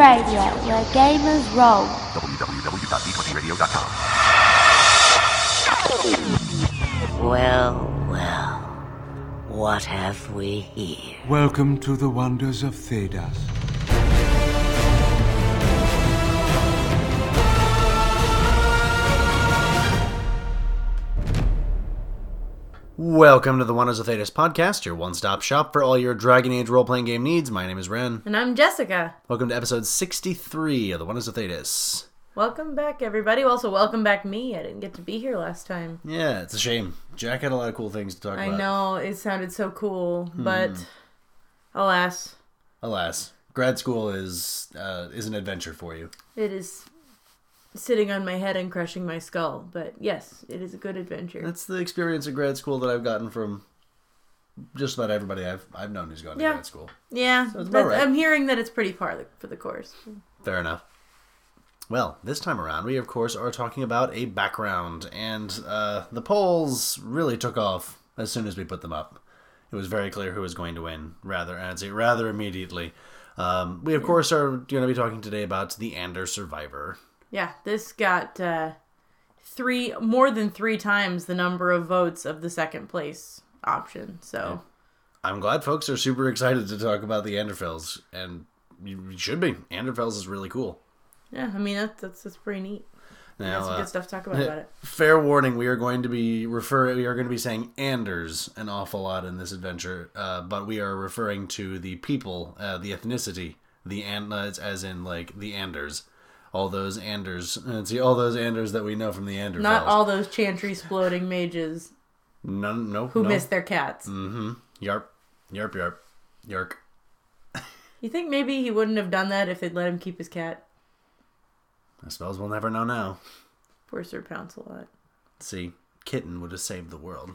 Radio, where gamers roll. www.d20radio.com. Well, well, what have we here? Welcome to the wonders of Thedas. Welcome to the One Wonders of Thedas podcast, your one stop shop for all your Dragon Age role playing game needs. My name is Reyn. And I'm Jessica. Welcome to episode 63 of the One Wonders of Thedas. Welcome back, everybody. Also, welcome back me. I didn't get to be here last time. Yeah, it's a shame. Jack had a lot of cool things to talk about. I about. know, it sounded so cool, but alas, Alas, grad school is uh, is an adventure for you. it is sitting on my head and crushing my skull. But yes, it is a good adventure. That's the experience of grad school that I've gotten from just about everybody I've I've known who's gone to Yeah. grad school. yeah, about right. I'm hearing that it's pretty par for the course. Fair enough. Well, this time around, we of course are talking about a background, and uh, the polls really took off as soon as we put them up. It was very clear who was going to win, rather, I'd say, rather immediately. Um, we of course are going to be talking today about the Ander Survivor. Yeah, this got uh, three more than three times the number of votes of the second place option. So I'm glad folks are super excited to talk about the Anderfels, and you should be. Anderfels is really cool. yeah, I mean that's that's, that's pretty neat. Now, some uh, good stuff to talk about about it. Fair warning: we are going to be refer we are going to be saying Anders an awful lot in this adventure, uh, but we are referring to the people, uh, the ethnicity, the and uh, as in like the Anders, all those Anders, And see all those Anders that we know from the Anders. Not all those chantry floating mages None, no, who no. miss their cats. Mm-hmm. Yarp, yarp, yarp, yark. You think maybe he wouldn't have done that if they'd let him keep his cat? I suppose we'll never know now. Poor Sir Pouncelot. See, Kitten would have saved the world.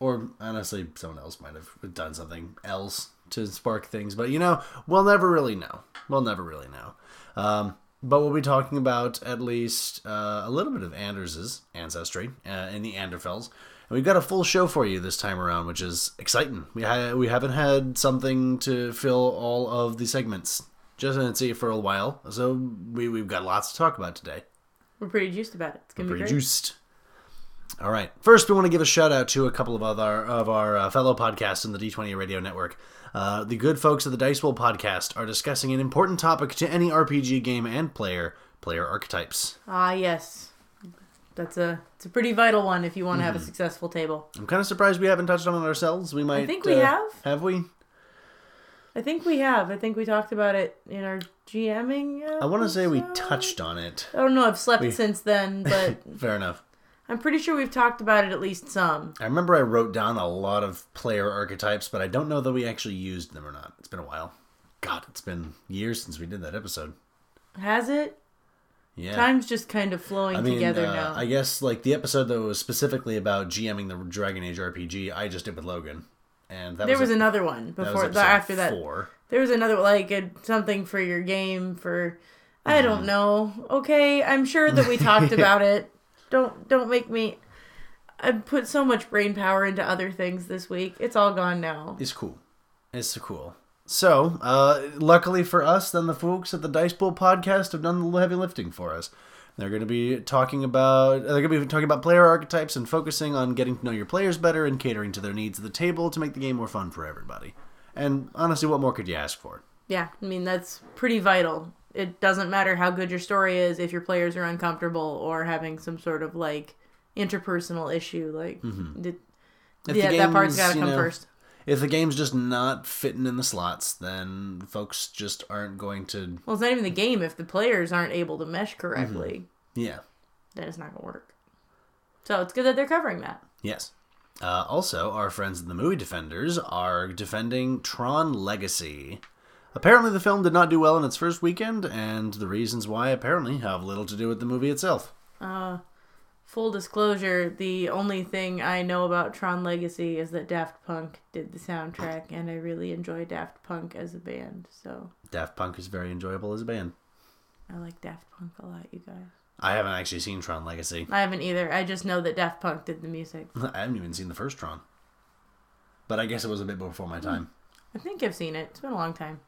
Or, honestly, someone else might have done something else to spark things. But, you know, we'll never really know. We'll never really know. Um, but we'll be talking about at least uh, a little bit of Anders' ancestry uh, in the Anderfels. And we've got a full show for you this time around, which is exciting. We, ha- we haven't had something to fill all of the segments just in see for a while. So we, we've got lots to talk about today We're pretty juiced about it. It's gonna be pretty great. juiced. All right. First, we want to give a shout out to a couple of other of our uh, fellow podcasts in the D20 Radio Network. Uh, the good folks of the Dice Bowl podcast are discussing an important topic to any RPG game and player: player archetypes. Ah, yes. That's a it's a pretty vital one if you want to Mm-hmm. have a successful table. I'm kind of surprised we haven't touched on it ourselves. We might. think we uh, have. Have we? I think we have. I think we talked about it in our GMing. I want to say we episode? touched on it. I don't know. I've slept since then, but Fair enough. I'm pretty sure we've talked about it at least some. I remember I wrote down a lot of player archetypes, but I don't know that we actually used them or not. It's been a while. God, it's been years since we did that episode. Has it? Yeah. Time's just kind of flowing I mean, together uh, now. I guess like the episode that was specifically about GMing the Dragon Age RPG, I just did with Logan, and that there was a- another one that was before episode after that. Four. There was another like a, something for your game for I don't know. Okay, I'm sure that we talked about it. Don't don't make me I put so much brain power into other things this week. It's all gone now. It's cool. It's so cool. So, uh, luckily for us, then the folks at the Dice Bowl podcast have done the heavy lifting for us. They're going to be talking about they're going to be talking about player archetypes and focusing on getting to know your players better and catering to their needs at the table to make the game more fun for everybody. And honestly, what more could you ask for? Yeah, I mean that's pretty vital. It doesn't matter how good your story is if your players are uncomfortable or having some sort of like interpersonal issue. Like, Mm-hmm. Yeah, that part's got to come know, first. If the game's just not fitting in the slots, then folks just aren't going to. Well, it's not even the game. If the players aren't able to mesh correctly, Yeah. then it's not gonna work. So it's good that they're covering that. Yes. Uh, also, our friends at the Movie Defenders are defending Tron Legacy. Apparently, the film did not do well in its first weekend, and the reasons why apparently have little to do with the movie itself. Uh, full disclosure, the only thing I know about Tron Legacy is that Daft Punk did the soundtrack, and I really enjoy Daft Punk as a band. So Daft Punk is very enjoyable as a band. I like Daft Punk a lot, you guys. I haven't actually seen Tron Legacy. I haven't either. I just know that Daft Punk did the music. I haven't even seen the first Tron. But I guess it was a bit before my time. I think I've seen it. It's been a long time.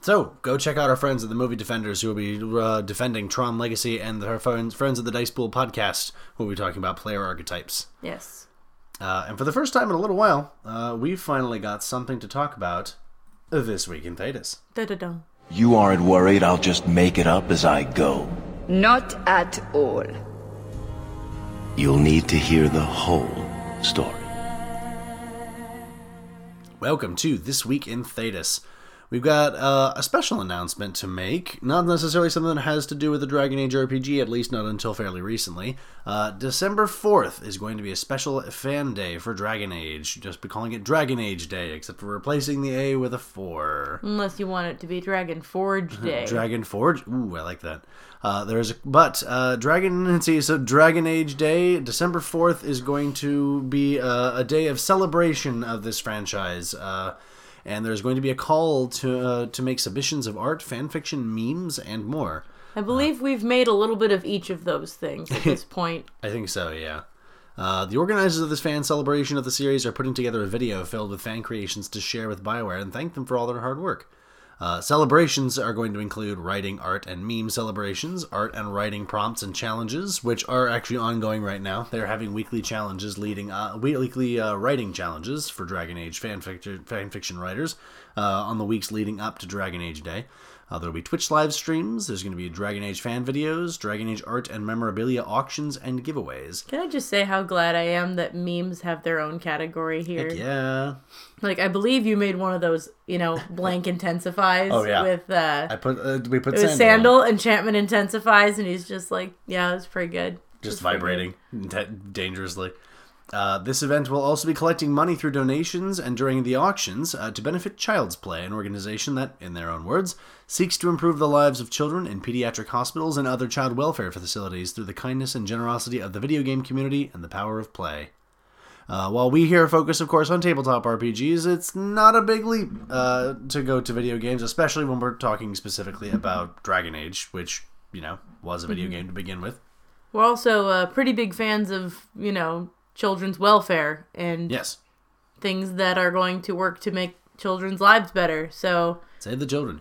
So go check out our friends at the Movie Defenders, who will be uh, defending Tron Legacy, and our friends friends at the Dice Pool podcast, who will be talking about player archetypes. Yes. Uh, and for the first time in a little while, uh, we finally got something to talk about this week in Thedas. Da da da. You aren't worried I'll just make it up as I go. Not at all. You'll need to hear the whole story. Welcome to This Week in Thedas. We've got uh, a special announcement to make. Not necessarily something that has to do with the Dragon Age RPG, at least not until fairly recently. Uh, December 4th is going to be a special fan day for Dragon Age. Just be calling it Dragon Age Day, except for replacing the A with a 4. Unless you want it to be Dragon Forge Day. Dragon Forge. Ooh, I like that. Uh, there's a, but uh, Dragon. See. So Dragon Age Day, December fourth, is going to be a, a day of celebration of this franchise. Uh, and there's going to be a call to uh, to make submissions of art, fan fiction, memes, and more. I believe we've made a little bit of each of those things at this point. I think so. Yeah. Uh, the organizers of this fan celebration of the series are putting together a video filled with fan creations to share with Bioware and thank them for all their hard work. Uh, celebrations are going to include writing, art, and meme celebrations, art and writing prompts and challenges, which are actually ongoing right now. They're having weekly challenges leading, uh, weekly uh, writing challenges for Dragon Age fan fiction, fan fiction writers uh, on the weeks leading up to Dragon Age Day. Uh, there'll be Twitch live streams. There's going to be Dragon Age fan videos, Dragon Age art and memorabilia auctions, and giveaways. Can I just say how glad I am that memes have their own category here? Heck yeah. Like I believe you made one of those, you know, blank intensifies Oh, yeah. with uh I put uh, we put it was Sandal, Sandal enchantment intensifies and he's just like, yeah, it's pretty good. just vibrating d- dangerously. Uh, this event will also be collecting money through donations and during the auctions uh, to benefit Child's Play, an organization that, in their own words, seeks to improve the lives of children in pediatric hospitals and other child welfare facilities through the kindness and generosity of the video game community and the power of play. Uh, while we here focus, of course, on tabletop RPGs, it's not a big leap uh, to go to video games, especially when we're talking specifically about Dragon Age, which, you know, was a video game to begin with. We're also uh, pretty big fans of, you know, children's welfare and Yes. things that are going to work to make children's lives better. So Save the children.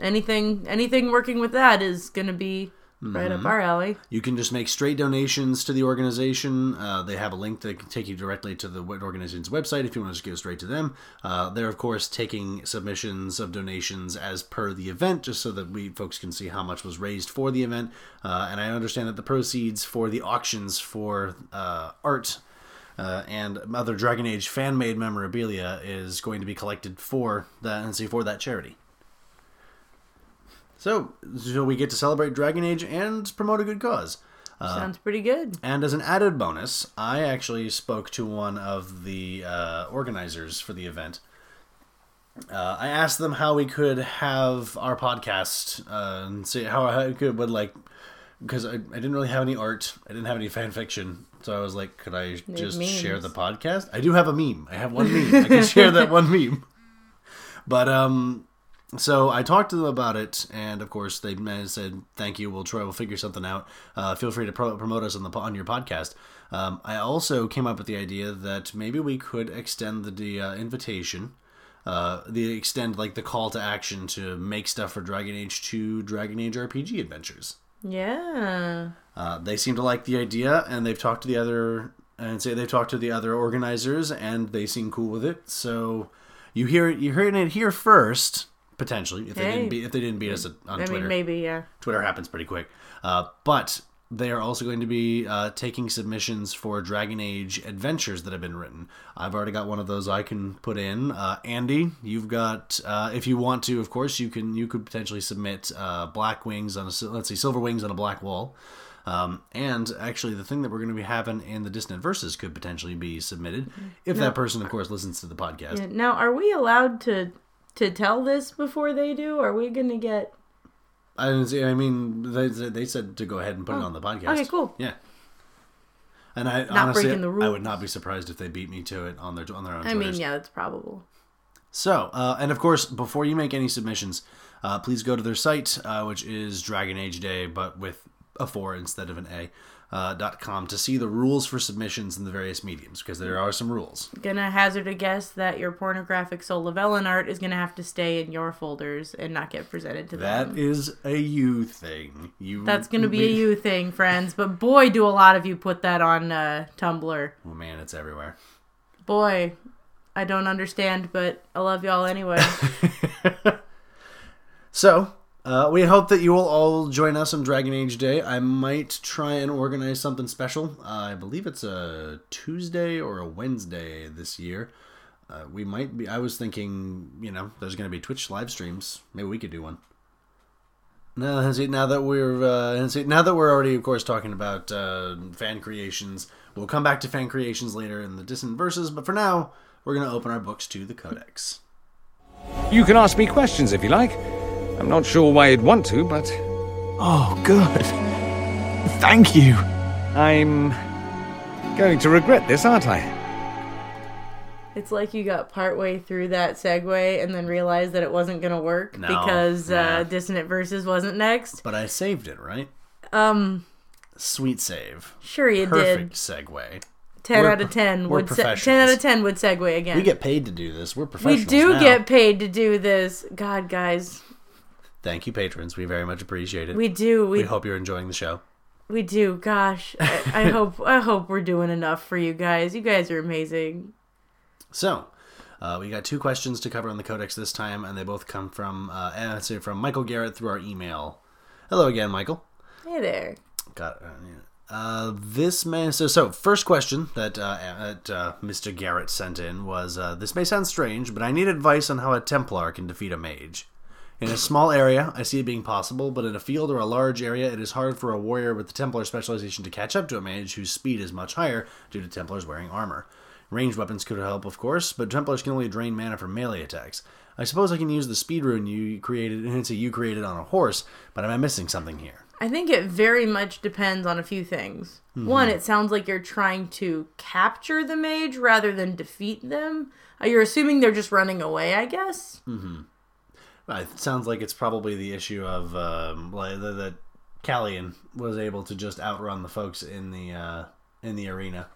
anything anything working with that is going to be right Mm-hmm. up our alley. You can just make straight donations to the organization. Uh, they have a link that can take you directly to the organization's website if you want to just go straight to them. Uh, they're, of course, taking submissions of donations as per the event, just so that we folks can see how much was raised for the event. Uh, and I understand that the proceeds for the auctions for uh, art uh, and other Dragon Age fan made memorabilia is going to be collected for that and see for that charity. So, so we get to celebrate Dragon Age and promote a good cause. Sounds pretty good. And as an added bonus, I actually spoke to one of the uh, organizers for the event. Uh, I asked them how we could have our podcast uh, and see how I could would like because I, I didn't really have any art, I didn't have any fan fiction, so I was like, could I just memes. share the podcast? I do have a meme. I have one meme. I can share that one meme. But um, so I talked to them about it, and of course they said, "Thank you. We'll try. We'll figure something out. Uh, feel free to pro- promote us on the on your podcast." Um, I also came up with the idea that maybe we could extend the, the uh, invitation, uh, the extend like the call to action to make stuff for Dragon Age Two, Dragon Age RPG adventures. Yeah. Uh, they seem to like the idea, and they've talked to the other and say they've talked to the other organizers, and they seem cool with it. So you hear it, you're hearing it here first, potentially if they Hey. didn't beat if they didn't beat us on I Twitter. mean, maybe, yeah. Twitter happens pretty quick. Uh, but they are also going to be uh, taking submissions for Dragon Age adventures that have been written. I've already got one of those I can put in. Uh, Andy, you've got uh, if you want to, of course, you can. You could potentially submit uh, Black Wings on a let's see, Silver Wings on a Black Wall. Um, and actually, the thing that we're going to be having in the Distant Verses could potentially be submitted if that person, of course, listens to the podcast. Yeah, Now, are we allowed to to tell this before they do? Are we going to get I, didn't see- I mean, they, they said to go ahead and put it on the podcast. Oh, okay, cool. Yeah. And I honestly, breaking the I would not be surprised if they beat me to it on their on their own. I mean, yeah, that's probable. So, uh, and of course, before you make any submissions, uh, please go to their site, uh, which is Dragon Age Day, but with a four instead of an A. uh, dot com to see the rules for submissions in the various mediums because there are some rules. Gonna hazard a guess that your pornographic Solavellan art is gonna have to stay in your folders and not get presented to That them. is a you thing. You That's gonna be a you thing, friends. But boy, do a lot of you put that on uh, Tumblr. Oh man, it's everywhere. Boy, I don't understand, but I love y'all anyway. So, uh, we hope that you will all join us on Dragon Age Day. I might try and organize something special. Uh, I believe it's a Tuesday or a Wednesday this year. Uh, we might be. I was thinking, you know, there's going to be Twitch live streams. Maybe we could do one. Now, see, now that we're uh, see, now that we're already, of course, talking about uh, fan creations, we'll come back to fan creations later in the distant verses. But for now, we're going to open our books to the Codex. You can ask me questions if you like. I'm not sure why you'd want to, but Oh, good. Thank you. I'm going to regret this, aren't I? it's like you got partway through that segue and then realized that it wasn't gonna work No, because yeah. uh, Dissonant Verses wasn't next. But I saved it, right? Um, Sweet save. sure you Perfect did. segue. Ten We're out of ten we're would se- ten out of ten would segue again. We get paid to do this. We're professional. we do now. get paid to do this. God, guys, Thank you, patrons. We very much appreciate it. we do. We We hope you're enjoying the show. we do. Gosh, I, I hope I hope we're doing enough for you guys. You guys are amazing. So, uh, we got two questions to cover on the Codex this time, and they both come from uh, uh, from Michael Garrett through our email. Hello again, Michael. Hey there. Got uh, uh, this man. So, so first question that uh, that uh, Mr. Garrett sent in was: uh, This may sound strange, but I need advice on how a Templar can defeat a mage. In a small area, I see it being possible, but in a field or a large area, it is hard for a warrior with the Templar specialization to catch up to a mage whose speed is much higher due to Templars wearing armor. Ranged weapons could help, of course, but Templars can only drain mana from melee attacks. I suppose I can use the speed rune you created, and say you created on a horse, but am I missing something here? I think it very much depends on a few things. Mm-hmm. One, it sounds like you're trying to capture the mage rather than defeat them. Uh, You're assuming they're just running away, I guess. Uh, It sounds like it's probably the issue of um, like that Callian was able to just outrun the folks in the uh, in the arena.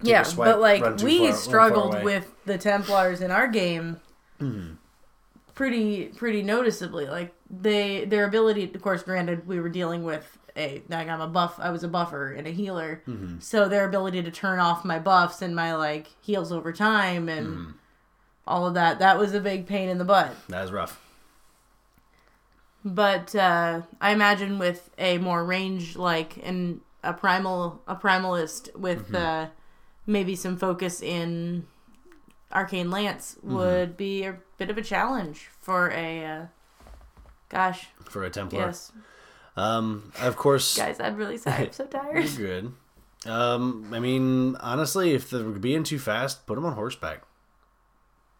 Take yeah, swipe, but like we far- struggled with the Templars in our game Mm-hmm. pretty pretty noticeably. Like they their ability, of course, granted we were dealing with a like I'm a buff, I was a buffer and a healer, Mm-hmm. so their ability to turn off my buffs and my like heals over time and Mm-hmm. all of that that was a big pain in the butt. That was rough. But uh, I imagine with a more range like and a primal a primalist with Mm-hmm. uh, maybe some focus in arcane lance Mm-hmm. would be a bit of a challenge for a uh, gosh for a Templar. yes Um, of course, guys I'm really sorry I'm so tired you're good. Um, I mean, honestly, if they're being too fast, put them on horseback.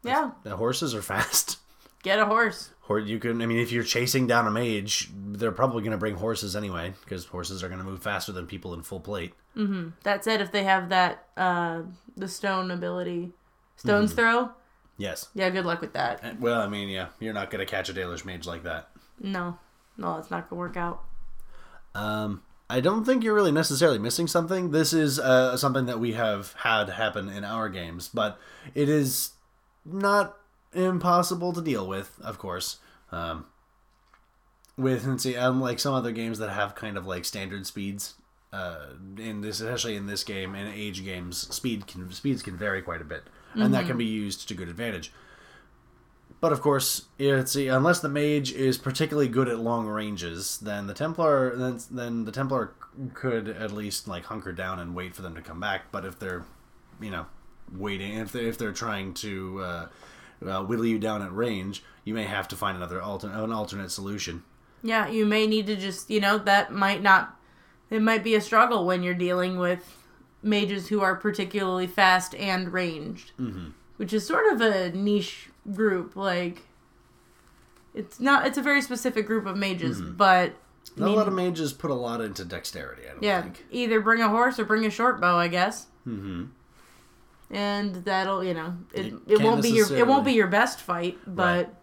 yeah The horses are fast. Get a horse Or you can, I mean, if you're chasing down a mage, they're probably going to bring horses anyway, because horses are going to move faster than people in full plate. that said if they have that uh, the stone ability stone's Mm-hmm. throw Yes. yeah good luck with that Uh, Well, I mean, yeah, you're not going to catch a Dalish mage like that. no no it's not gonna work out Um, I don't think you're really necessarily missing something. This is uh, something that we have had happen in our games, but it is not impossible to deal with, of course. Um, with and see, unlike some other games that have kind of like standard speeds, uh, in this, especially in this game and age games, speed can speeds can vary quite a bit, and that can be used to good advantage. But of course, it's see, unless the mage is particularly good at long ranges, then the Templar then then the Templar could at least like hunker down and wait for them to come back. But if they're, you know, waiting if they if they're trying to uh, uh, whittle you down at range, you may have to find another alternate an alternate solution. Yeah, you may need to just, you know, that might not, it might be a struggle when you're dealing with mages who are particularly fast and ranged, mm-hmm. which is sort of a niche group. Like, it's not, it's a very specific group of mages, but. I Not mean, a lot of mages put a lot into dexterity. I don't yeah, think. either bring a horse or bring a short bow, I guess. Mm-hmm. And that'll, you know, it, it won't be your it won't be your best fight, but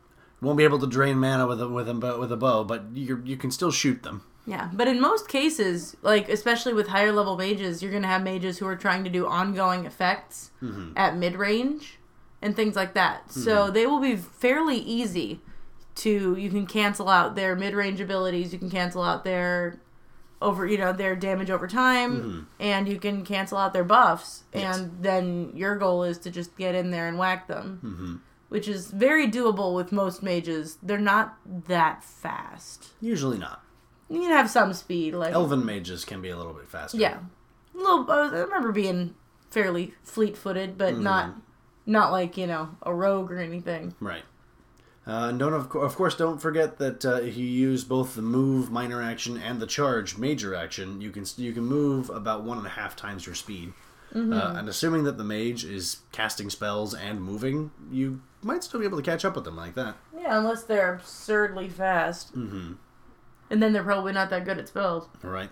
Won't be able to drain mana with a with a bow, with a bow, but you you can still shoot them. Yeah, but in most cases, like especially with higher level mages, you're gonna have mages who are trying to do ongoing effects mm-hmm. at mid range and things like that. So mm-hmm. they will be fairly easy to you can cancel out their mid range abilities, you can cancel out their over you know their damage over time, mm-hmm. and you can cancel out their buffs, and then your goal is to just get in there and whack them. Mm-hmm. Which is very doable with most mages. They're not that fast. Usually not. You can have some speed, like Elven mages can be a little bit faster. yeah, a little. I remember being fairly fleet-footed, but mm-hmm. not not like you know a rogue or anything. Right. Uh, and don't of, co- of course don't forget that uh, if you use both the move minor action and the charge major action, you can you can move about one and a half times your speed. Uh, and assuming that the mage is casting spells and moving, you might still be able to catch up with them like that. Yeah, unless they're absurdly fast, mm-hmm. and then they're probably not that good at spells. All right.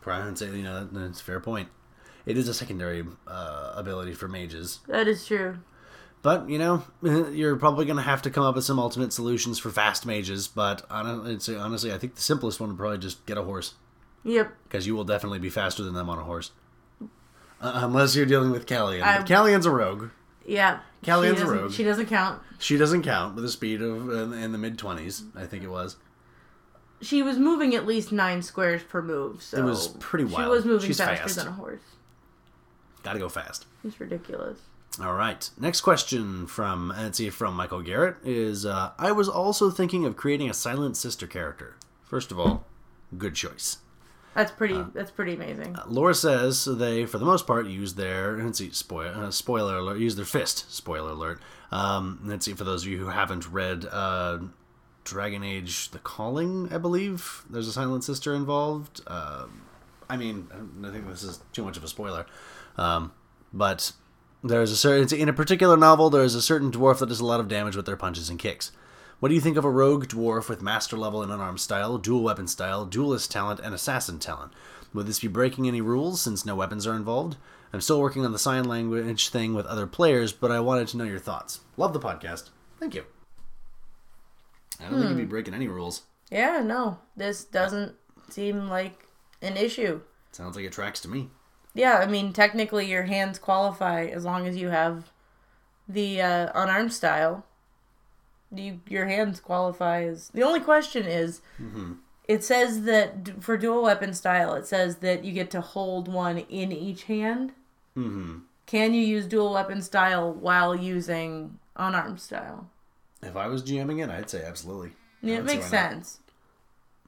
Probably would say you know that's a fair point. It is a secondary uh, ability for mages, That is true. But you know you're probably going to have to come up with some ultimate solutions for fast mages. But honestly, honestly, I think the simplest one would probably just get a horse. Yep. because you will definitely be faster than them on a horse. Uh, unless you're dealing with Callian. I- But Callian's a rogue. Yeah. Callian's a rogue. She doesn't count. She doesn't count with a speed of uh, in the mid 20s, I think it was. She was moving at least nine squares per move, so It was pretty wild. She was moving She's faster fast. than a horse. Gotta go fast. It's ridiculous. All right. Next question from let's see from Michael Garrett is uh, I was also thinking of creating a silent sister character. First of all, good choice. That's pretty. that's pretty amazing. Laura says they, for the most part, use their let's see, spoil, uh, spoiler alert, use their fist. Spoiler alert. Um, let's see, for those of you who haven't read uh, Dragon Age: The Calling, I believe there's a Silent Sister involved. Uh, I mean, I think this is too much of a spoiler, um, but there's a certain in a particular novel there is a certain dwarf that does a lot of damage with their punches and kicks. What do you think of a rogue dwarf with master level and unarmed style, dual weapon style, duelist talent, and assassin talent? Would this be breaking any rules since no weapons are involved? I'm still working on the sign language thing with other players, but I wanted to know your thoughts. Love the podcast. Thank you. I don't think you'd be hmm. breaking any rules. Yeah, no, this doesn't seem like an issue. Sounds like it tracks to me. Yeah, I mean, technically, your hands qualify as long as you have the uh, unarmed style. You, your hands qualify as. The only question is, it says that for dual weapon style, it says that you get to hold one in each hand. Mm-hmm. Can you use dual weapon style while using unarmed style? If I was GMing it, I'd say absolutely. Yeah, it makes sense.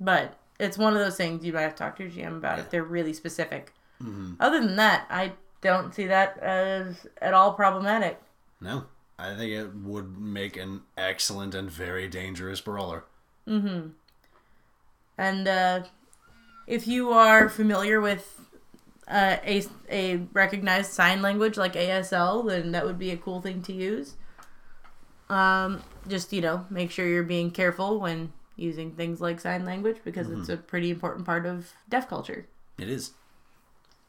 But it's one of those things you might have to talk to your GM about if they're really specific. Mm-hmm. Other than that, I don't see that as at all problematic. No, I think it would make an excellent and very dangerous brawler. And uh, if you are familiar with uh, a, a recognized sign language like ASL, then that would be a cool thing to use. Um, just, you know, make sure you're being careful when using things like sign language because it's Mm-hmm. a pretty important part of deaf culture. It is.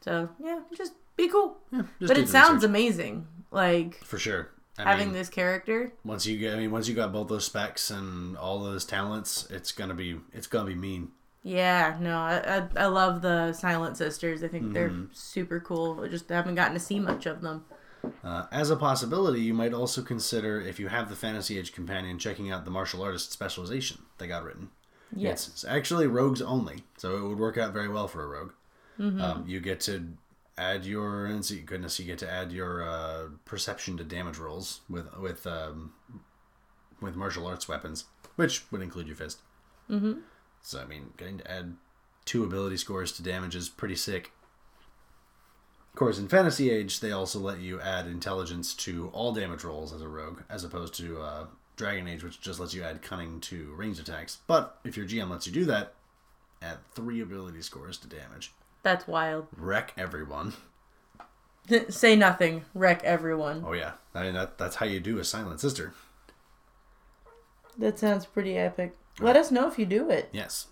So, yeah, just be cool. Just but it sounds research. amazing. Like, for sure. I having mean, this character. once you get, I mean, once you got both those specs and all those talents, it's gonna be, it's gonna be mean. Yeah, no, I, I, I love the Silent Sisters. I think they're Mm-hmm. super cool. I just haven't gotten to see much of them. Uh, as a possibility, you might also consider if you have the Fantasy Age companion, checking out the martial artist specialization they got written. Yes. It's, it's actually rogues only, so it would work out very well for a rogue. Mm-hmm. Um, you get to add your goodness, you get to add your uh, perception to damage rolls with with um, with martial arts weapons, which would include your fist. Mm-hmm. So I mean, getting to add two ability scores to damage is pretty sick. Of course, in Fantasy Age, they also let you add intelligence to all damage rolls as a rogue, as opposed to uh, Dragon Age, which just lets you add cunning to ranged attacks. But if your GM lets you do that, add three ability scores to damage. That's wild. Wreck everyone. Say nothing. Wreck everyone. Oh yeah, I mean that that's how you do a silent sister. That sounds pretty epic. Let us know if you do it. Yes.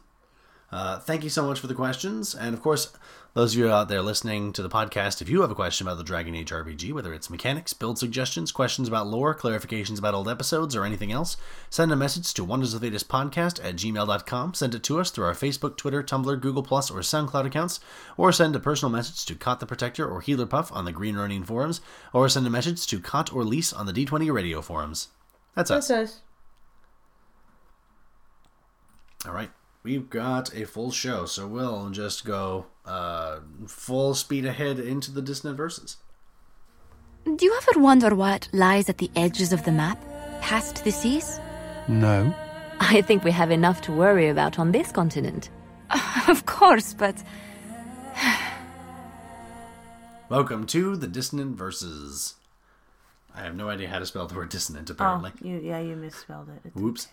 Uh, thank you so much for the questions. And of course, those of you out there listening to the podcast, if you have a question about the Dragon Age RPG, whether it's mechanics, build suggestions, questions about lore, clarifications about old episodes, or anything else, send a message to Wonders of Thedas podcast at gmail.com. Send it to us through our Facebook, Twitter, Tumblr, Google, Plus, or SoundCloud accounts, or send a personal message to Kot the Protector or Healerpuff on the Green Ronin forums, or send a message to Kot or Lisse on the D20 radio forums. That's us. That's us. All right. We've got a full show, so we'll just go uh, full speed ahead into the dissonant verses. Do you ever wonder what lies at the edges of the map, past the seas? No. I think we have enough to worry about on this continent. of course, but Welcome to the dissonant verses. I have no idea how to spell the word dissonant, apparently. Oh, you, yeah, you misspelled it. It's Whoops.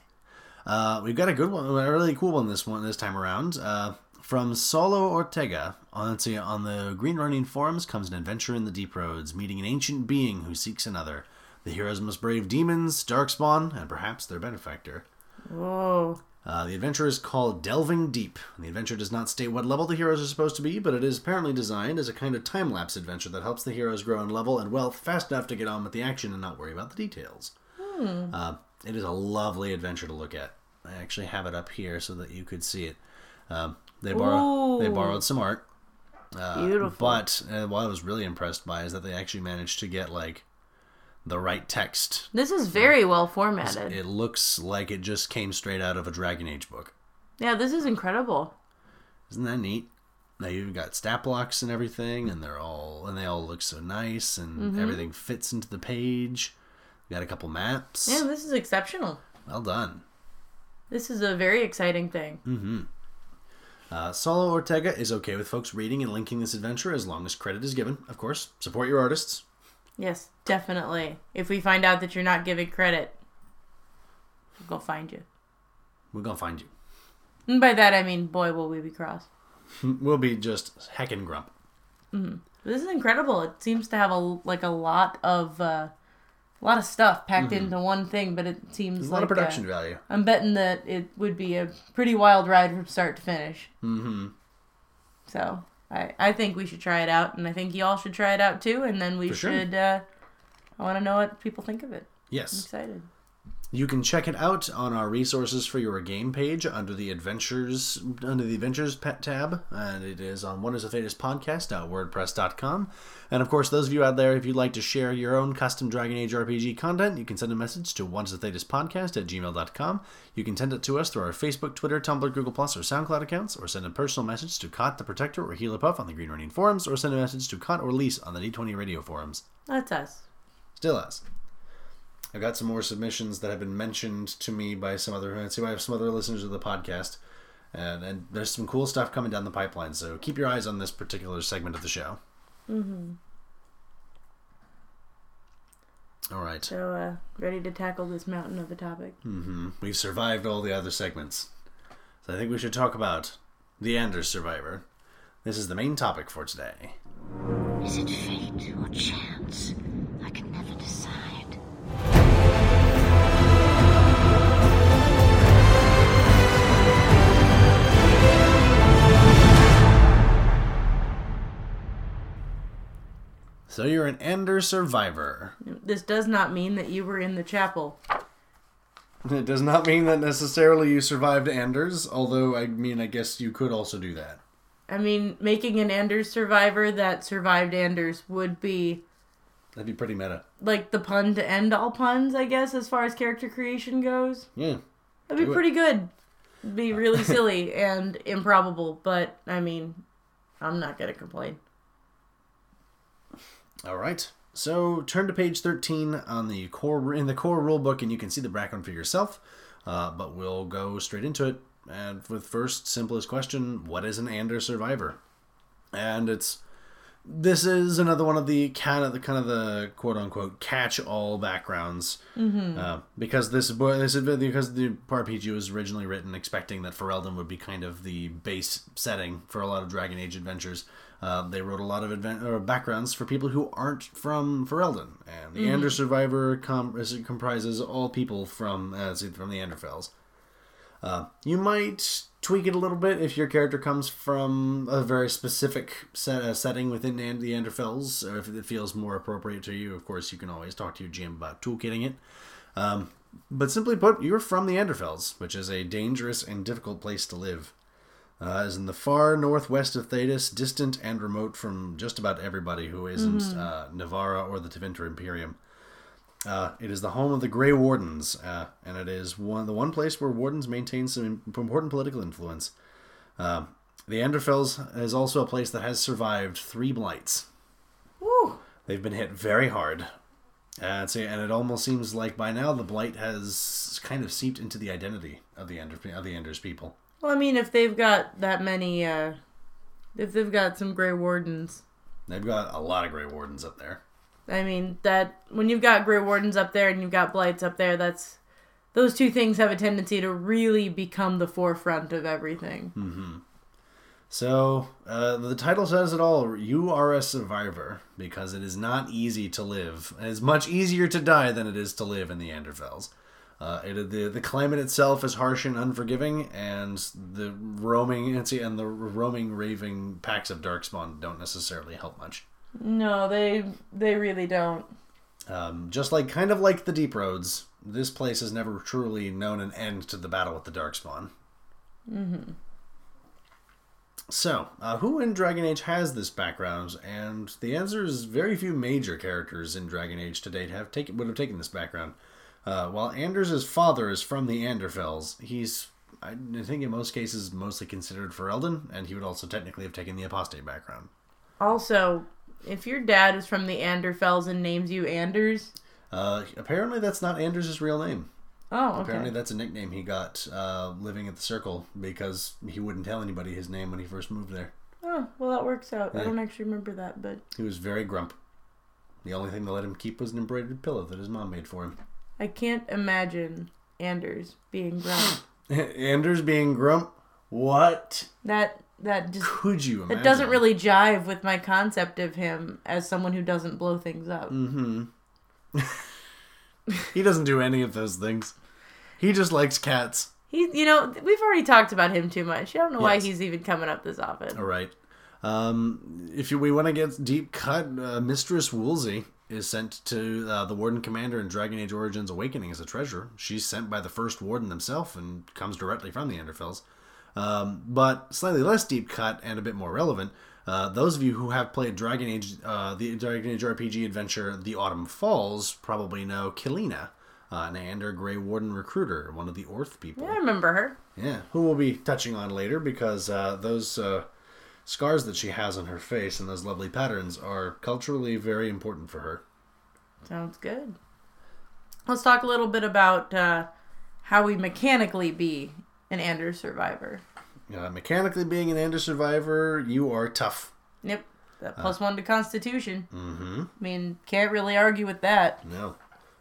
Uh, we've got a good one, a really cool one this one this time around. Uh, from Solo Ortega on let's see, on the Green Ronin forums comes an adventure in the deep roads, meeting an ancient being who seeks another. The heroes must brave demons, darkspawn, and perhaps their benefactor. Whoa. Uh, the adventure is called Delving Deep. The adventure does not state what level the heroes are supposed to be, but it is apparently designed as a kind of time lapse adventure that helps the heroes grow in level and wealth fast enough to get on with the action and not worry about the details. Uh, it is a lovely adventure to look at. I actually have it up here so that you could see it. Um, they borrow they borrowed some art, uh, Beautiful. but uh, what I was really impressed by is that they actually managed to get like the right text This is very well formatted. it looks like it just came straight out of a Dragon Age book. Yeah, this is incredible. Isn't that neat? Now you've got stat blocks and everything, and they're all and they all look so nice, and Mm-hmm. everything fits into the page. We got a couple maps. Yeah, this is exceptional. Well done. This is a very exciting thing. Mm. Uh, Solo Ortega is okay with folks reading and linking this adventure as long as credit is given. Of course, support your artists. Yes, definitely. If we find out that you're not giving credit, we'll go find you. We're gonna find you. And by that I mean, boy, will we be cross. We'll be just heckin' grump. Mm-hmm. This is incredible. It seems to have a like a lot of uh, a lot of stuff packed into one thing, but it seems a like lot of production uh, value. I'm betting that it would be a pretty wild ride from start to finish. Mm-hmm. So I I think we should try it out, and I think y'all should try it out too, and then we For sure. should. Uh, I want to know what people think of it. Yes, I'm Yes. excited. You can check it out on our resources for your game page under the adventures under the adventures pet tab, and it is on Wonders of Thedas podcast.wordpress.com. And of course, those of you out there, if you'd like to share your own custom Dragon Age RPG content, you can send a message to Wonders of Thedas podcast at gmail.com. You can send it to us through our Facebook, Twitter, Tumblr, Google Plus, or SoundCloud accounts, or send a personal message to Kot the Protector or Healerpuff on the Green Ronin forums, or send a message to Kot or Lisse on the D20 radio forums. That's us. Still us. I've got some more submissions that have been mentioned to me by some other. I see I have some other listeners of the podcast, and and there's some cool stuff coming down the pipeline. So keep your eyes on this particular segment of the show. Mm-hmm. All right, So uh, ready to tackle this mountain of a topic. we've survived all the other segments, so I think we should talk about the Anders Survivor. This is the main topic for today. Is it fate or chance? So you're an Anders Survivor. This does not mean that you were in the chapel. It does not mean that necessarily you survived Anders, although I mean I guess you could also do that. I mean, making an Anders survivor that survived Anders would be That'd be pretty meta. like the pun to end all puns, I guess, as far as character creation goes. Yeah. That'd be it. pretty good. It'd be really silly and improbable, but I mean, I'm not gonna complain. All right. So turn to page 13 on the core in the core rulebook, and you can see the background for yourself. Uh, but we'll go straight into it. And with first simplest question, what is an Anders survivor? And it's this is another one of the kind of the kind of the quote unquote catch all backgrounds uh, because this this is because the RPG was originally written expecting that Ferelden would be kind of the base setting for a lot of Dragon Age adventures. Uh, they wrote a lot of advent- backgrounds for people who aren't from Ferelden, and the Anders Survivor com- comprises all people from uh, from the Anderfells. Uh, you might tweak it a little bit if your character comes from a very specific set, uh, setting within the Anderfels, or if it feels more appropriate to you. Of course, you can always talk to your GM about toolkitting it. Um, but simply put, you're from the Anderfels, which is a dangerous and difficult place to live. Uh, is in the far northwest of Thedas, distant and remote from just about everybody who isn't Mhm. uh, Nevarra or the Tevinter Imperium. Uh, it is the home of the Grey Wardens, uh, and it is one the one place where wardens maintain some important political influence. Uh, the Anderfels is also a place that has survived three blights. Woo! They've been hit very hard. Uh, so- and it almost seems like by now the blight has kind of seeped into the identity of the Ender, of the Ender's people. Well, I mean, if they've got that many, uh, if they've got some Grey Wardens, They've got a lot of Grey Wardens up there. I mean, that when you've got Grey Wardens up there and you've got Blights up there, that's those two things have a tendency to really become the forefront of everything. hmm So uh, the title says it all. You are a survivor because it is not easy to live. It's much easier to die than it is to live in the Anderfels. Uh, it, the the climate itself is harsh and unforgiving, and the roaming and the roaming raving packs of darkspawn don't necessarily help much. No, they they really don't. Um, just like kind of like the Deep Roads, this place has never truly known an end to the battle with the Darkspawn. Mm-hmm. So, uh, who in Dragon Age has this background? And the answer is very few major characters in Dragon Age to date have taken would have taken this background. Uh, while Anders' father is from the Anderfels, he's I think in most cases mostly considered Ferelden, and he would also technically have taken the apostate background. Also, if your dad is from the Anderfels and names you Anders, Uh, apparently, that's not Anders' real name. oh, okay. Apparently, that's a nickname he got uh, living at the Circle because he wouldn't tell anybody his name when he first moved there. Oh, well, that works out. I Yeah. don't actually remember that, but He was very grump. The only thing that let him keep was an embroidered pillow that his mom made for him. I can't imagine Anders being grown. Anders being grump? What? that that just Could you imagine? it doesn't really jive with my concept of him as someone who doesn't blow things up. Mm-hmm. he doesn't do any of those things. He just likes cats. He, you know, we've already talked about him too much. I don't know why he's even coming up this often. All right. Um, if you, we want to get deep cut, uh, Mistress Woolsey is sent to uh, the Warden Commander in Dragon Age Origins Awakening as a treasure. She's sent by the first Warden himself and comes directly from the Anderfels. Um, but slightly less deep cut and a bit more relevant. Uh, those of you who have played Dragon Age, uh, the Dragon Age RPG adventure, The Autumn Falls, probably know Kilina, uh, an Ander Grey Warden recruiter, one of the Orth people. Yeah, I remember her. Yeah, who we'll be touching on later because uh, those uh, scars that she has on her face and those lovely patterns are culturally very important for her. Sounds good. Let's talk a little bit about uh, how we mechanically be an Anders survivor. Uh, mechanically, being an Ender survivor, you are tough. Yep, that plus one to Constitution. Mm-hmm. I mean, can't really argue with that. No,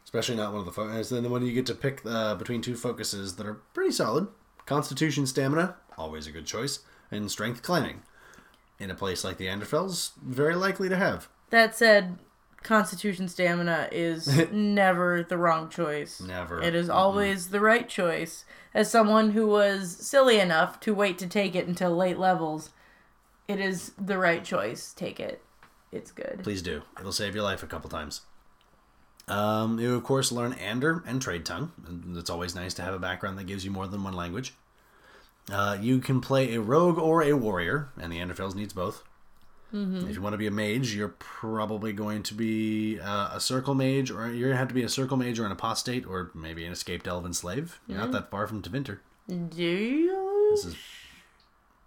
especially not one of the focuses. Then when you get to pick uh, between two focuses that are pretty solid, Constitution, Stamina, always a good choice, and Strength, Climbing. In a place like the Anderfels, very likely to have. That said, Constitution stamina is never the wrong choice. Never. It is always the right choice. As someone who was silly enough to wait to take it until late levels, it is the right choice. Take it. It's good. Please do. It'll save your life a couple times. Um, you, of course, learn Ander and Trade Tongue. and It's always nice to have a background that gives you more than one language. Uh, you can play a rogue or a warrior, and the Anderfels needs both. Mhm. If you want to be a mage, you're probably going to be uh, a circle mage, or you're going to have to be a circle mage or an apostate, or maybe an escaped elven slave. You're Yeah. not that far from Tevinter. Do you? This is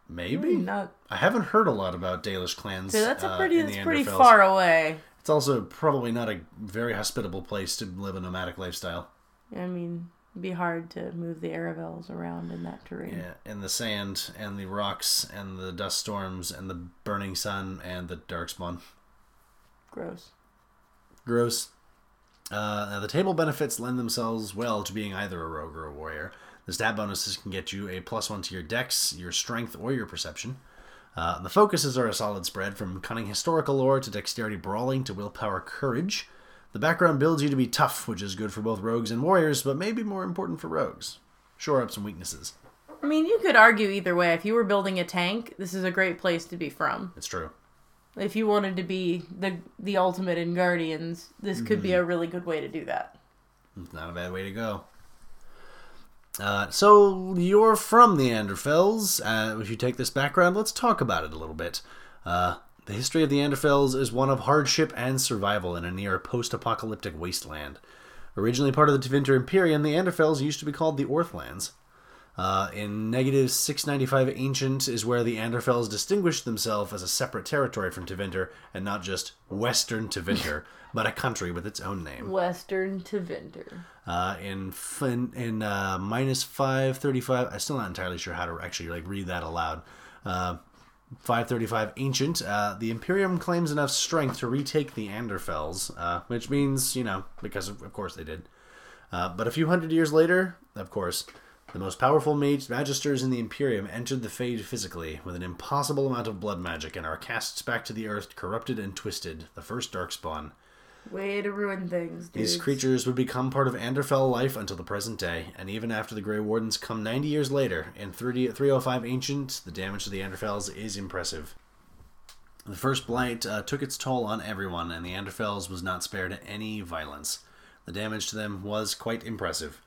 maybe. Not. I haven't heard a lot about Dalish clans. So that's a uh, pretty. in the That's pretty far away. It's also probably not a very hospitable place to live a nomadic lifestyle. I mean, it'd be hard to move the Aravels around in that terrain. Yeah, and the sand and the rocks and the dust storms and the burning sun and the darkspawn. Gross. Gross. Uh, now the table benefits lend themselves well to being either a rogue or a warrior. The stat bonuses can get you a plus one to your dex, your strength, or your perception. Uh, the focuses are a solid spread from cunning historical lore to dexterity brawling to willpower courage. The background builds you to be tough, which is good for both rogues and warriors, but maybe more important for rogues. Shore up some weaknesses. I mean, you could argue either way. If you were building a tank, this is a great place to be from. It's true. If you wanted to be the the ultimate in Guardians, this could be a really good way to do that. It's not a bad way to go. Uh, so you're from the Anderfels. Uh, if you take this background, let's talk about it a little bit. Uh, the history of the Anderfels is one of hardship and survival in a near post-apocalyptic wasteland. Originally part of the Tevinter Imperium, the Anderfels used to be called the Orthlands. Uh, in negative 695 Ancient is where the Anderfels distinguished themselves as a separate territory from Tevinter, and not just Western Tevinter, but a country with its own name. Western Tevinter. Uh, in in, in uh, minus 535, I'm still not entirely sure how to actually like read that aloud. Uh, 535 Ancient, uh, the Imperium claims enough strength to retake the Anderfels, uh, which means, you know, because of, of course they did. Uh, but a few hundred years later, of course, the most powerful mage- magisters in the Imperium entered the Fade physically with an impossible amount of blood magic and are cast back to the earth, corrupted and twisted, the first Darkspawn. Way to ruin things, dude. These creatures would become part of Anderfell life until the present day, and even after the Grey Wardens come 90 years later, in 30, 305 Ancient, the damage to the Anderfels is impressive. The first blight uh, took its toll on everyone, and the Anderfels was not spared any violence. The damage to them was quite impressive.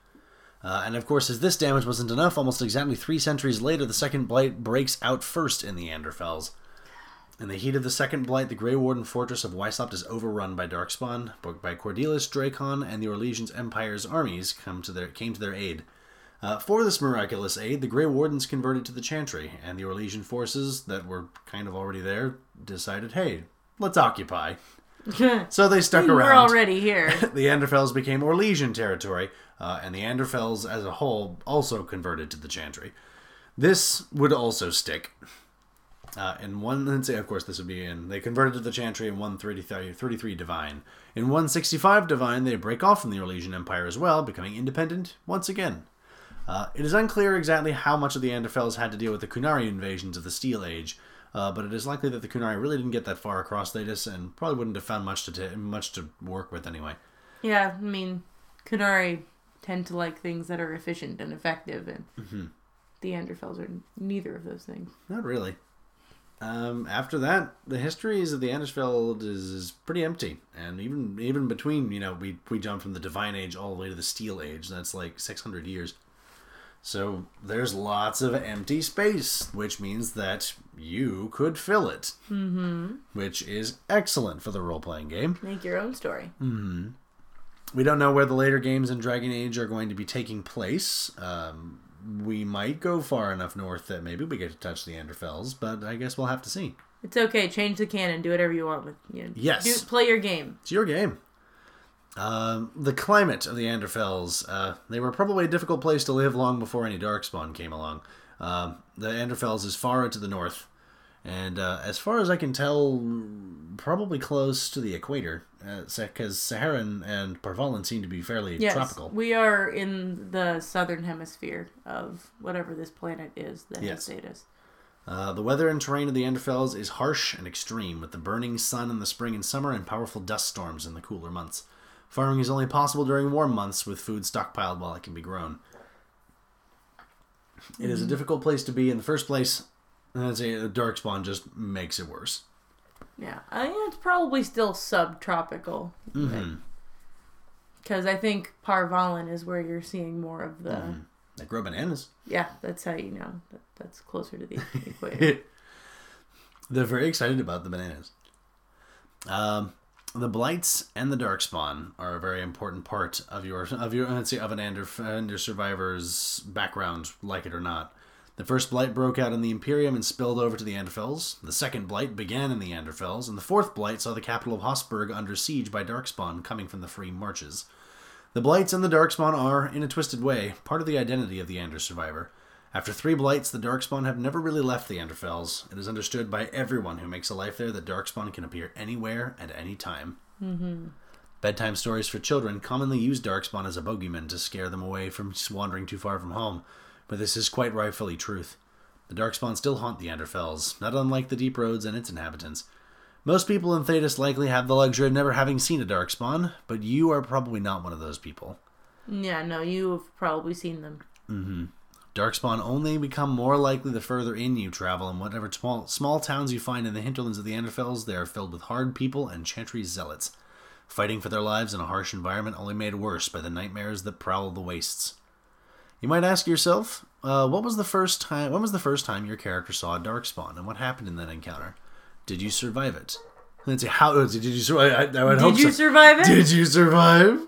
Uh, and of course, as this damage wasn't enough, almost exactly three centuries later, the second blight breaks out first in the Anderfels. In the heat of the second blight, the Grey Warden fortress of Weishaupt is overrun by Darkspawn, but by Kordillus, Drakon, and the Orlesian's Empire's armies come to their, came to their aid. Uh, for this miraculous aid, the Grey Wardens converted to the Chantry, and the Orlesian forces that were kind of already there decided, hey, let's occupy. so they stuck around. We're already here. the Anderfels became Orlesian territory, uh, and the Anderfels as a whole also converted to the Chantry. This would also stick. Uh, in one, let's say, of course, this would be in. They converted to the Chantry in 133 Divine. In 165 Divine, they break off from the Orlesian Empire as well, becoming independent once again. Uh, it is unclear exactly how much of the Anderfels had to deal with the Qunari invasions of the Steel Age, uh, but it is likely that the Qunari really didn't get that far across Thedas and probably wouldn't have found much to ta much to work with anyway. yeah, I mean, Qunari tend to like things that are efficient and effective, and Mm-hmm. the Anderfels are neither of those things. Not really. Um, after that, the histories of the Anderfels is, is pretty empty, and even even between you know we we jump from the Divine Age all the way to the Steel Age. That's like six hundred years. So there's lots of empty space, which means that you could fill it, mm-hmm. which is excellent for the role playing game. Make your own story. We don't know where the later games in Dragon Age are going to be taking place. Um, we might go far enough north that maybe we get to touch the Anderfels, but I guess we'll have to see. It's okay. Change the canon. Do whatever you want with you know, Yes. Do, play your game. It's your game. Um, the climate of the Anderfels, uh, they were probably a difficult place to live long before any Darkspawn came along. Um, the Anderfels is far to the north, and uh, as far as I can tell, probably close to the equator, because Seheron and Par Vollen seem to be fairly Yes, tropical. we are in the southern hemisphere of whatever this planet is that Yes. has Thedas. Uh, the weather and terrain of the Anderfels is harsh and extreme, with the burning sun in the spring and summer and powerful dust storms in the cooler months. Farming is only possible during warm months, with food stockpiled while it can be grown. It is a difficult place to be in the first place, and I'd say the Darkspawn just makes it worse. Yeah, I think it's probably still subtropical. Mm-hmm. Because I think Par Vollen is where you're seeing more of the. Mm-hmm. They grow bananas. Yeah, that's how you know that that's closer to the equator. They're very excited about the bananas. Um, the blights and the darkspawn are a very important part of your of your let's say of an Ander, Ander survivor's background, like it or not. The first blight broke out in the Imperium and spilled over to the Anderfels. The second blight began in the Anderfels, and the fourth blight saw the capital of Hossberg under siege by darkspawn coming from the Free Marches. The blights and the darkspawn are, in a twisted way, part of the identity of the Ander survivor. After three blights, the Darkspawn have never really left the Anderfels. It is understood by everyone who makes a life there that Darkspawn can appear anywhere at any time. Mm-hmm. Bedtime stories for children commonly use Darkspawn as a bogeyman to scare them away from wandering too far from home, but this is quite rightfully truth. The Darkspawn still haunt the Anderfels, not unlike the Deep Roads and its inhabitants. Most people in Thedas likely have the luxury of never having seen a Darkspawn, but you are probably not one of those people. yeah, no, you've probably seen them. Mm-hmm. Darkspawn only become more likely the further in you travel, and whatever small, small towns you find in the hinterlands of the Anderfels, they are filled with hard people and chantry zealots, fighting for their lives in a harsh environment only made worse by the nightmares that prowl the wastes. You might ask yourself, uh, what was the first time? When was the first time your character saw a Darkspawn, and what happened in that encounter? Did you survive it? Let's see, how did you survive? I, I would Did hope you so. survive it? Did you survive?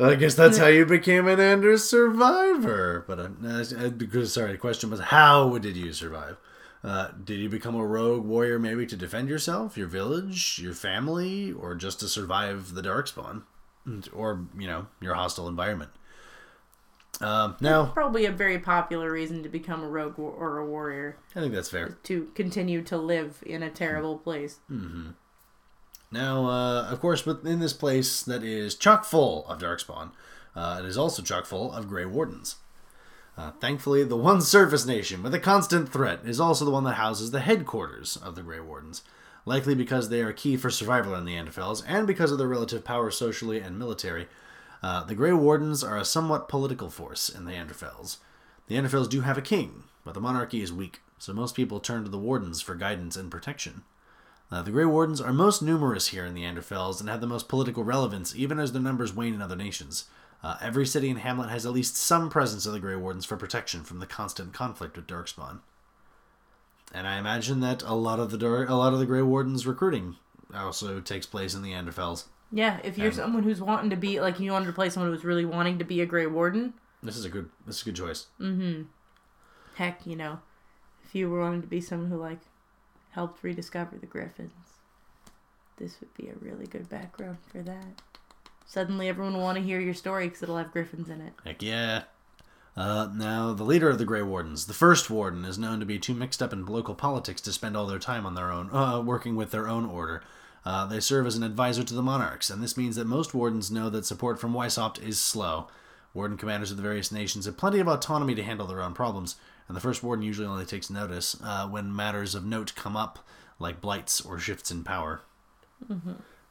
I guess that's how you became an Anders survivor. But uh, uh, sorry, the question was how did you survive? Uh, did you become a rogue warrior maybe to defend yourself, your village, your family, or just to survive the darkspawn, or you know your hostile environment? Um, now, Probably a very popular reason to become a rogue or a warrior I think that's fair. to continue to live in a terrible place. Now, uh, of course, within this place that is chock full of Darkspawn, uh, it is also chock full of Grey Wardens. Uh, thankfully, the one surface nation with a constant threat is also the one that houses the headquarters of the Grey Wardens, likely because they are key for survival in the Anderfels and because of their relative power socially and military. Uh, the Grey Wardens are a somewhat political force in the Anderfels. The Anderfels do have a king, but the monarchy is weak, so most people turn to the Wardens for guidance and protection. Uh, the Grey Wardens are most numerous here in the Anderfels and have the most political relevance, even as their numbers wane in other nations. Uh, every city and hamlet has at least some presence of the Grey Wardens for protection from the constant conflict with Darkspawn. And I imagine that a lot of the a lot of the Grey Wardens recruiting also takes place in the Anderfels. Yeah, if you're And- someone who's wanting to be like you wanted to play someone who's really wanting to be a Grey Warden, This is a good this is a good choice. Mhm. Heck, you know, if you were wanting to be someone who like helped rediscover the Griffins, this would be a really good background for that. Suddenly, everyone will want to hear your story because it'll have Griffins in it. Heck yeah. Uh, now, the leader of the Grey Wardens, the first warden, is known to be too mixed up in local politics to spend all their time on their own, uh, working with their own order. Uh, they serve as an advisor to the monarchs, and this means that most wardens know that support from Weishaupt is slow. Warden commanders of the various nations have plenty of autonomy to handle their own problems, and the first warden usually only takes notice uh, when matters of note come up, like blights or shifts in power.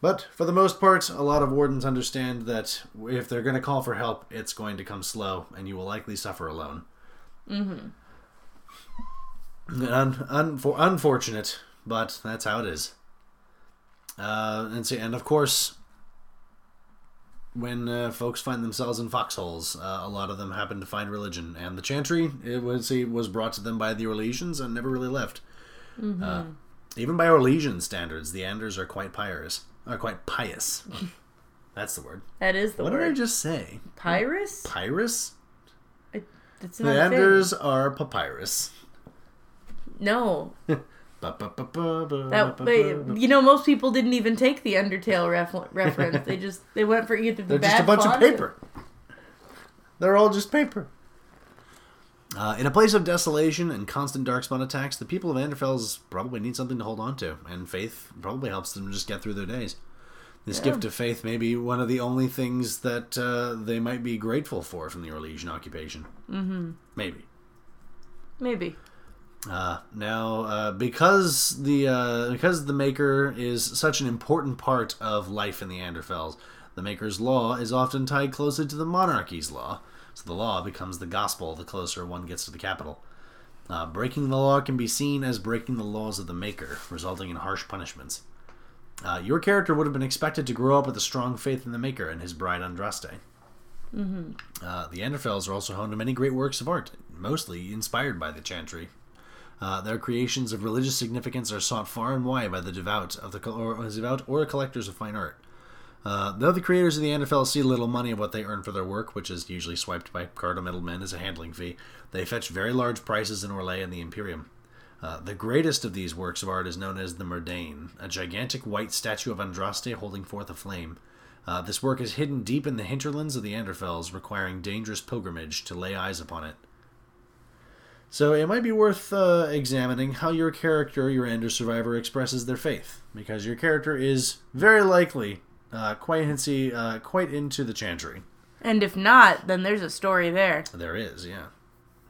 But for the most part, a lot of wardens understand that if they're going to call for help, it's going to come slow, and you will likely suffer alone. Mm-hmm. Un- unfor- unfortunate, but that's how it is. Uh, and see, and of course, when uh, folks find themselves in foxholes, uh, a lot of them happen to find religion, and the chantry it was see, was brought to them by the Orlesians and never really left. Uh, even by Orlesian standards, the Anders are quite pious. Are quite pious. That's the word. That is the what did I just say? Pyrus? Pyrus? The thing. Anders are papyrus. No, That ba, they, ba, ba. you know most people didn't even take the Undertale ref- reference. they just they went for either the They're bad just a bunch of font- paper. They're all just paper. Uh, in a place of desolation and constant darkspawn attacks, the people of Anderfels probably need something to hold on to, and faith probably helps them just get through their days. This gift of faith may be one of the only things that uh, they might be grateful for from the Orlesian occupation. Mm-hmm. Maybe. Maybe. Uh, now, uh, because the uh, because the Maker is such an important part of life in the Anderfels, the Maker's law is often tied closely to the monarchy's law. So the law becomes the gospel the closer one gets to the capital. Uh, breaking the law can be seen as breaking the laws of the Maker, resulting in harsh punishments. Uh, your character would have been expected to grow up with a strong faith in the Maker and his bride Andraste. Uh, the Anderfels are also home to many great works of art, mostly inspired by the Chantry. Uh, their creations of religious significance are sought far and wide by the devout of the or, devout or collectors of fine art. Uh, though the creators of the NFL see little money of what they earn for their work, which is usually swiped by Cardo middlemen as a handling fee, they fetch very large prices in Orlais and the Imperium. Uh, the greatest of these works of art is known as the Merdain, a gigantic white statue of Andraste holding forth a flame. Uh, this work is hidden deep in the hinterlands of the Anderfels, requiring dangerous pilgrimage to lay eyes upon it. So it might be worth uh, examining how your character, your Ander survivor, expresses their faith, because your character is very likely uh, quite hincy, uh, quite into the chantry. And if not, then there's a story there. There is, yeah.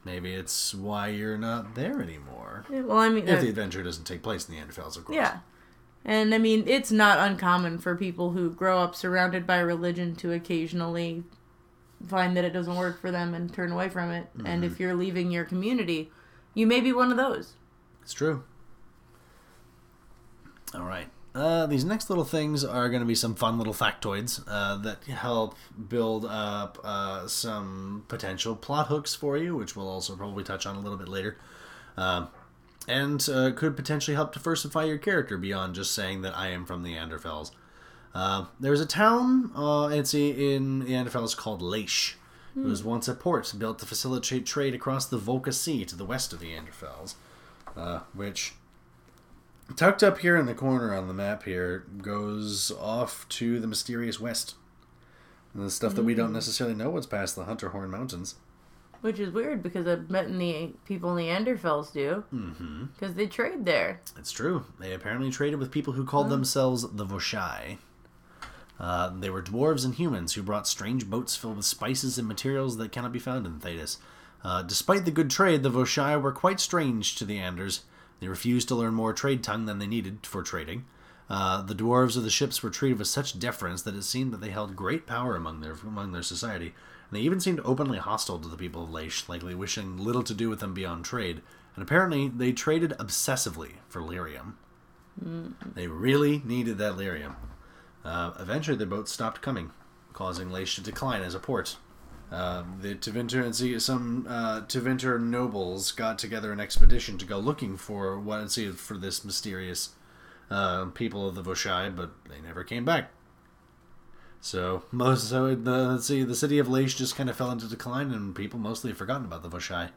Maybe it's why you're not there anymore. Yeah, Well, I mean, If uh, the adventure doesn't take place in the Anderfels, of course. yeah. And I mean, it's not uncommon for people who grow up surrounded by religion to occasionally find that it doesn't work for them and turn away from it. And Mm-hmm. if you're leaving your community, you may be one of those. It's true. All right. Uh, these next little things are going to be some fun little factoids uh, that help build up uh, some potential plot hooks for you, which we'll also probably touch on a little bit later. Um, and uh, could potentially help diversify your character beyond just saying that I am from the Anderfels. Uh, there's a town, uh, it's in the Anderfels called Leish. It was once a port built to facilitate trade across the Volga Sea to the west of the Anderfels, uh, which tucked up here in the corner on the map here goes off to the mysterious west. And the stuff that we don't necessarily know what's past the Hunterhorn Mountains. Which is weird because I've met the people in the Anderfels do. Mm-hmm. Because they trade there. It's true. They apparently traded with people who called themselves the Voshai. Uh, they were dwarves and humans who brought strange boats filled with spices and materials that cannot be found in Thedas. Uh, despite the good trade, the Voshai were quite strange to the Anders. They refused to learn more trade tongue than they needed for trading. Uh, the dwarves of the ships were treated with such deference that it seemed that they held great power among their among their society. And they even seemed openly hostile to the people of Laish, likely wishing little to do with them beyond trade. And apparently, they traded obsessively for lyrium. They really needed that lyrium. Uh, eventually, the boats stopped coming, causing Laish to decline as a port. Uh, the Tevinter and some uh, Tevinter nobles got together an expedition to go looking for what and see for this mysterious uh, people of the Voshai, but they never came back. So most so the let's see the city of Laish just kind of fell into decline, and people mostly forgotten about the Voshai.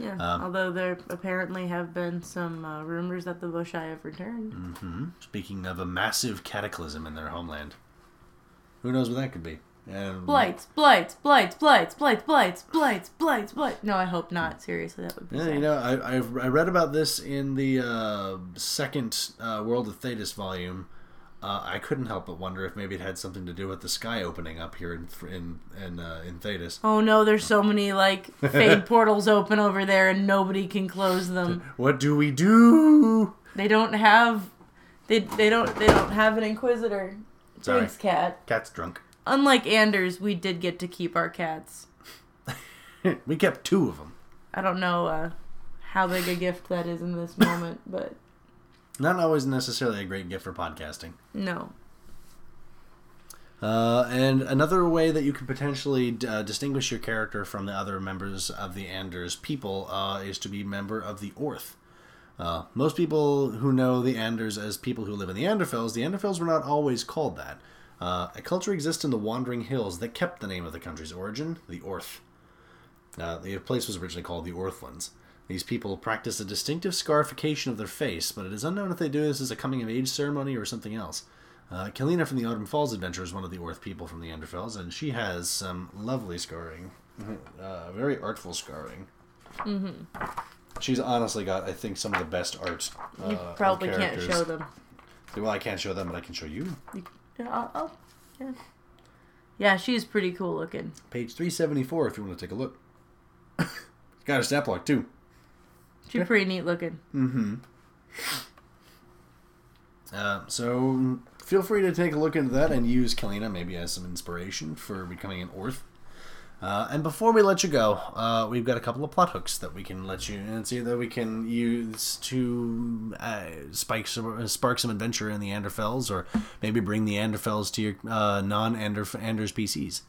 Yeah. Um, Although there apparently have been some uh, rumors that the Voshai have returned. hmm Speaking of a massive cataclysm in their homeland, who knows what that could be? And Blights, blights, blights, blights, blights, blights, blights, blights, blights. No, I hope not. Seriously, that would be Yeah, sad. you know, I, I've, I read about this in the uh, second uh, World of Thedas volume. Uh, I couldn't help but wonder if maybe it had something to do with the sky opening up here in in in, uh, in Thedas. Oh no, there's so many like fade portals open over there and nobody can close them. What do we do? They don't have they they don't they don't have an inquisitor. Sorry. Thanks, cat. Cat's drunk. Unlike Anders, we did get to keep our cats. we kept two of them. I don't know uh, how big a gift that is in this moment, but Not always necessarily a great gift for podcasting. no. Uh, and another way that you could potentially uh, distinguish your character from the other members of the Anders people uh, is to be member of the Orth. Uh, most people who know the Anders as people who live in the Anderfels, the Anderfels were not always called that. Uh, a culture exists in the Wandering Hills that kept the name of the country's origin, the Orth. Uh, the place was originally called the Orthlands. These people practice a distinctive scarification of their face, but it is unknown if they do this as a coming of age ceremony or something else. Uh, Kalina from the Autumn Falls Adventure is one of the Orth people from the Anderfels, and she has some lovely scarring. Uh, very artful scarring. Mm-hmm. She's honestly got, I think, some of the best art. Uh, You probably can't show them. Well, I can't show them, but I can show you. You, yeah, I'll, I'll- yeah. yeah, she's pretty cool looking. Page 374 if you want to take a look. got a snap lock, too. She's pretty neat looking. Mm-hmm. Uh, so feel free to take a look into that and use Kalina maybe as some inspiration for becoming an Orth. Uh, and before we let you go, uh, we've got a couple of plot hooks that we can let you and see that we can use to uh, spike some, spark some adventure in the Anderfels, or maybe bring the Anderfels to your uh, non-Anders PCs.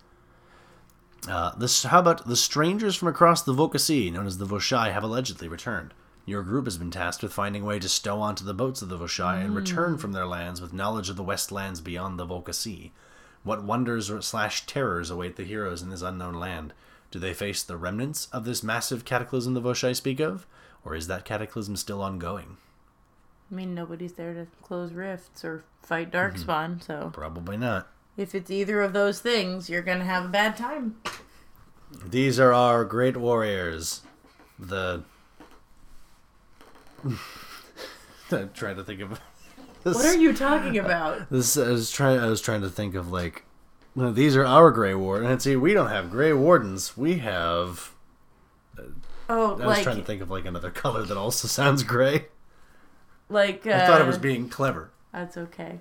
Uh, this, how about the strangers from across the Volca Sea, known as the Voshai, have allegedly returned. Your group has been tasked with finding a way to stow onto the boats of the Voshai and return from their lands with knowledge of the west lands beyond the Volca Sea. What wonders or slash terrors await the heroes in this unknown land? Do they face the remnants of this massive cataclysm the Voshai speak of? Or is that cataclysm still ongoing? I mean, nobody's there to close rifts or fight Darkspawn, so Probably not. If it's either of those things, you're gonna have a bad time. These are our great warriors. The. I'm trying to think of. What are you talking about? This I was trying. I was trying to think of like, these are our gray wardens. And see, we don't have gray wardens. We have. Oh, I was like trying to think of like another color that also sounds gray. like uh, I thought it was being clever. That's okay.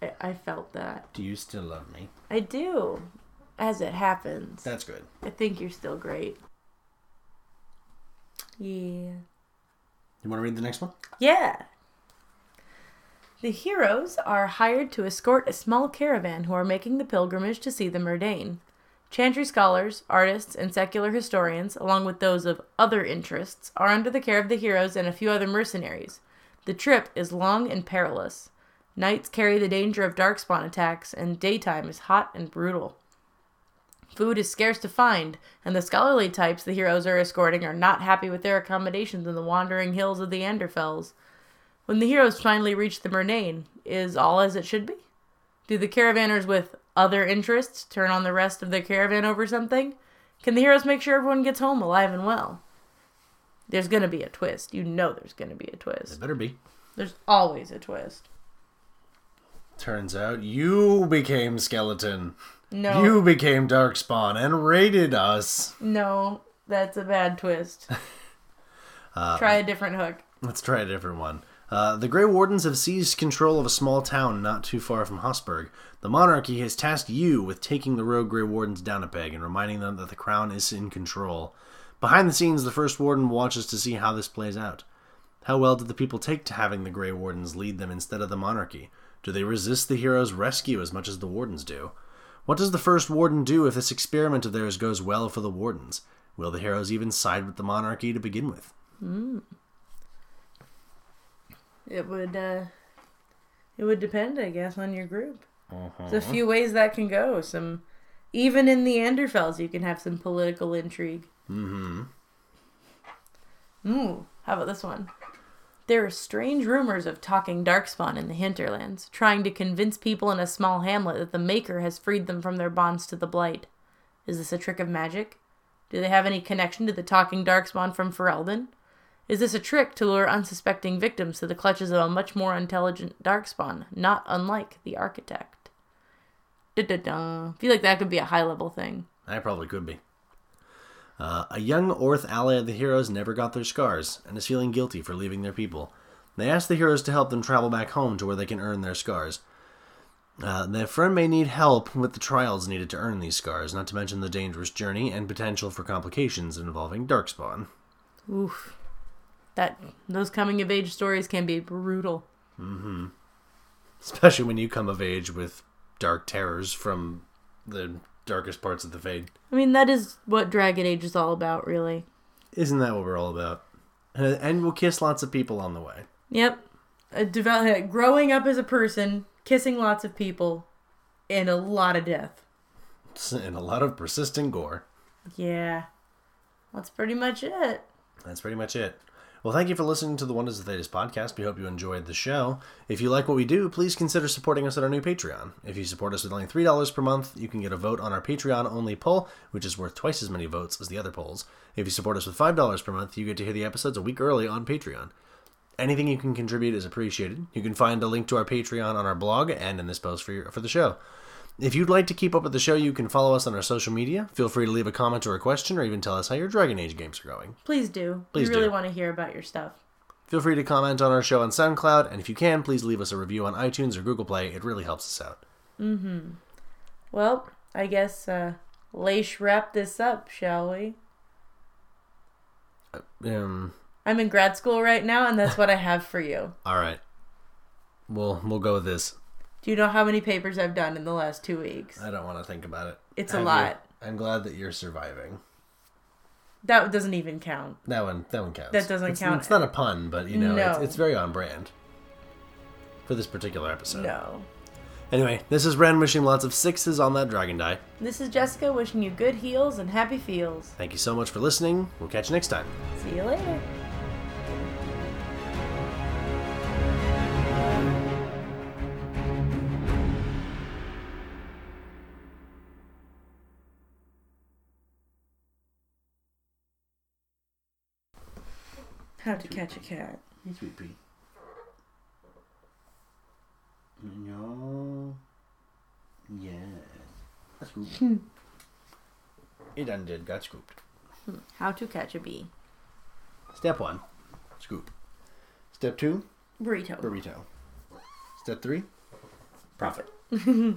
Trying really hard. I, I felt that. Do you still love me? I do. As it happens. That's good. I think you're still great. Yeah. You want to read the next one? Yeah. The heroes are hired to escort a small caravan who are making the pilgrimage to see the Merdain. Chantry scholars, artists, and secular historians, along with those of other interests, are under the care of the heroes and a few other mercenaries. The trip is long and perilous. Nights carry the danger of darkspawn attacks, and daytime is hot and brutal. Food is scarce to find, and the scholarly types the heroes are escorting are not happy with their accommodations in the wandering hills of the Anderfels. When the heroes finally reach the Murnane, is all as it should be? Do the caravanners with other interests turn on the rest of the caravan over something? Can the heroes make sure everyone gets home alive and well? There's gonna be a twist. You know there's gonna be a It twist. better be. There's always a twist. Turns out you became skeleton. No. You became Darkspawn and raided us. No, that's a bad twist. uh, Try a different hook. Let's try a different one. Uh, the Grey Wardens have seized control of a small town not too far from Hossberg. The monarchy has tasked you with taking the rogue Grey Wardens down a peg and reminding them that the crown is in control. Behind the scenes, the First Warden watches to see how this plays out. How well did the people take to having the Grey Wardens lead them instead of the monarchy? Do they resist the hero's rescue as much as the Wardens do? What does the First Warden do if this experiment of theirs goes well for the Wardens? Will the heroes even side with the monarchy to begin with? It would uh it would depend, I guess, on your group. There's a few ways that can go. Some even in the Anderfels you can have some political intrigue. Mm-hmm. Ooh, how about this one? There are strange rumors of talking darkspawn in the hinterlands, trying to convince people in a small hamlet that the Maker has freed them from their bonds to the Blight. Is this a trick of magic? Do they have any connection to the talking darkspawn from Ferelden? Is this a trick to lure unsuspecting victims to the clutches of a much more intelligent darkspawn, not unlike the architect? Da-da-da. feel like that could be a high level thing. I probably could be. Uh, a young Orth ally of the heroes never got their scars and is feeling guilty for leaving their people. They ask the heroes to help them travel back home to where they can earn their scars. Uh, their friend may need help with the trials needed to earn these scars, not to mention the dangerous journey and potential for complications involving Darkspawn. Oof. That those coming of age stories can be brutal. Especially when you come of age with dark terrors from the darkest parts of the Fade. I mean, that is what Dragon Age is all about, really. Isn't that what we're all about? And and we'll kiss lots of people on the way. Yep. A develop, uh, growing up as a person, kissing lots of people, and a lot of death. And a lot of persistent gore. Yeah. That's pretty much it. That's pretty much it. Well, thank you for listening to the Wonders of Thedas podcast. We hope you enjoyed the show. If you like what we do, please consider supporting us at our new Patreon. If you support us with only $3 per month, you can get a vote on our Patreon only poll, which is worth twice as many votes as the other polls. If you support us with $5 per month, you get to hear the episodes a week early on Patreon. Anything you can contribute is appreciated. You can find a link to our Patreon on our blog and in this post for, your, for the show. If you'd like to keep up with the show, you can follow us on our social media. Feel free to leave a comment or a question, or even tell us how your Dragon Age games are going. Please do. Please we really do. want to hear about your stuff. Feel free to comment on our show on SoundCloud, and if you can, please leave us a review on iTunes or Google Play. It really helps us out. Mm-hmm. Well, I guess uh Leish wrap this up, shall we? Um, I'm in grad school right now and that's what I have for you. all right, we'll we'll go with this. Do you know how many papers I've done in the last 2 weeks? I don't want to think about it. It's a Have lot. you- I'm glad that you're surviving. That doesn't even count. That one, that one counts. That doesn't It's- count. It's not a pun, but you know, it's, No. it's very on brand for this particular episode. No. Anyway, this is Reyn wishing lots of sixes on that dragon die. This is Jessica wishing you good heals and happy feels. Thank you so much for listening. We'll catch you next time. See you later. How to catch a cat. Hey, sweet pea. No. Yeah. Scoop. Hmm. it undid. Got scooped. Hmm. How to catch a bee. Step one. Scoop. Step two. Burrito. Burrito. Step three. Profit.